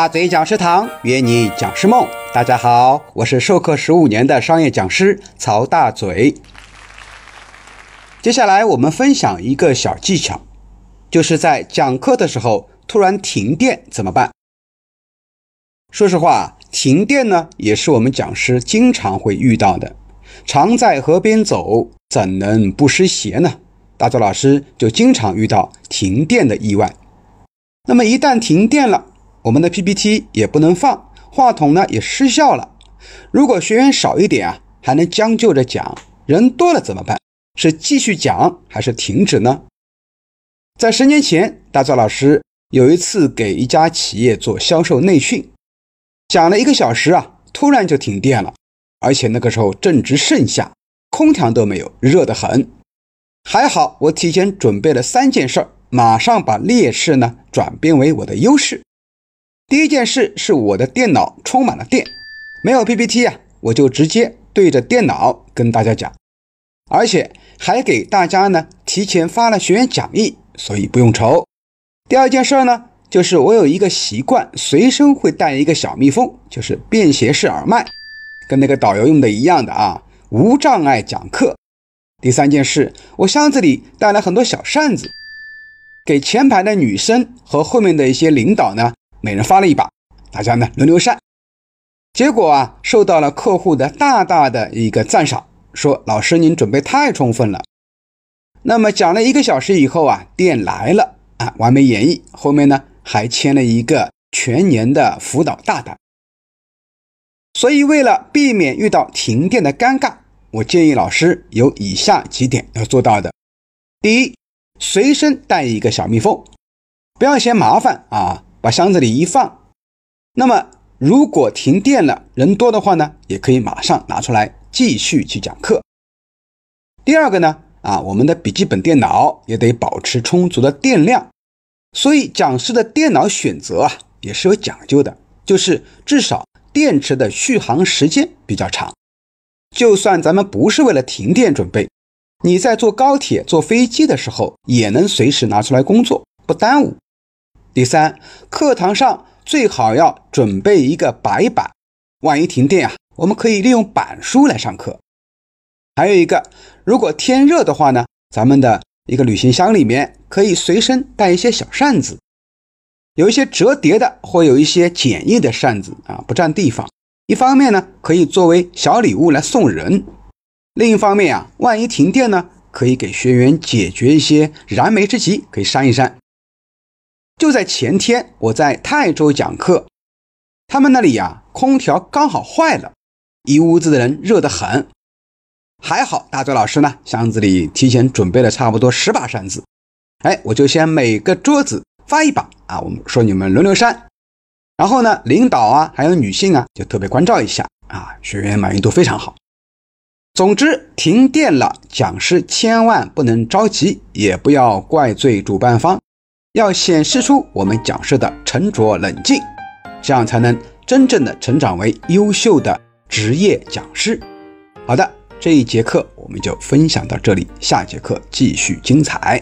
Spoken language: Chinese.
大嘴讲师堂约你讲师梦，大家好，我是授课十五年的商业讲师曹大嘴。接下来我们分享一个小技巧，就是在讲课的时候突然停电怎么办？说实话，停电呢也是我们讲师经常会遇到的。常在河边走，怎能不湿鞋呢？大嘴老师就经常遇到停电的意外。那么一旦停电了，我们的 PPT 也不能放，话筒呢也失效了。如果学员少一点啊，还能将就着讲；人多了怎么办？是继续讲还是停止呢？在十年前，大赵老师有一次给一家企业做销售内训，讲了一个小时啊，突然就停电了，而且那个时候正值盛夏，空调都没有，热得很。还好我提前准备了三件事儿，马上把劣势呢转变为我的优势。第一件事是我的电脑充满了电，没有 PPT 啊，我就直接对着电脑跟大家讲，而且还给大家呢提前发了学员讲义，所以不用愁。第二件事呢，就是我有一个习惯，随身会带一个小蜜蜂，就是便携式耳麦，跟那个导游用的一样的啊，无障碍讲课。第三件事，我箱子里带了很多小扇子，给前排的女生和后面的一些领导呢。每人发了一把，大家呢轮流扇，结果啊受到了客户的大大的一个赞赏，说老师您准备太充分了。那么讲了一个小时以后啊，店来了啊，完美演绎，后面呢还签了一个全年的辅导大单。所以为了避免遇到停电的尴尬，我建议老师有以下几点要做到的：第一，随身带一个小蜜蜂，不要嫌麻烦啊。把箱子里一放，那么如果停电了，人多的话呢，也可以马上拿出来继续去讲课。第二个呢，啊，我们的笔记本电脑也得保持充足的电量，所以讲师的电脑选择啊也是有讲究的，就是至少电池的续航时间比较长。就算咱们不是为了停电准备，你在坐高铁、坐飞机的时候，也能随时拿出来工作，不耽误。第三，课堂上最好要准备一个白板，万一停电啊，我们可以利用板书来上课。还有一个，如果天热的话呢，咱们的一个旅行箱里面可以随身带一些小扇子，有一些折叠的或有一些简易的扇子啊，不占地方。一方面呢，可以作为小礼物来送人；另一方面啊，万一停电呢，可以给学员解决一些燃眉之急，可以扇一扇。就在前天，我在泰州讲课，他们那里呀，空调刚好坏了，一屋子的人热得很。还好大嘴老师呢，箱子里提前准备了差不多十把扇子，哎，我就先每个桌子发一把啊，我们说你们轮流扇。然后呢，领导啊，还有女性啊，就特别关照一下啊，学员满意度非常好。总之，停电了，讲师千万不能着急，也不要怪罪主办方。要显示出我们讲师的沉着冷静，这样才能真正的成长为优秀的职业讲师。好的，这一节课我们就分享到这里，下节课继续精彩。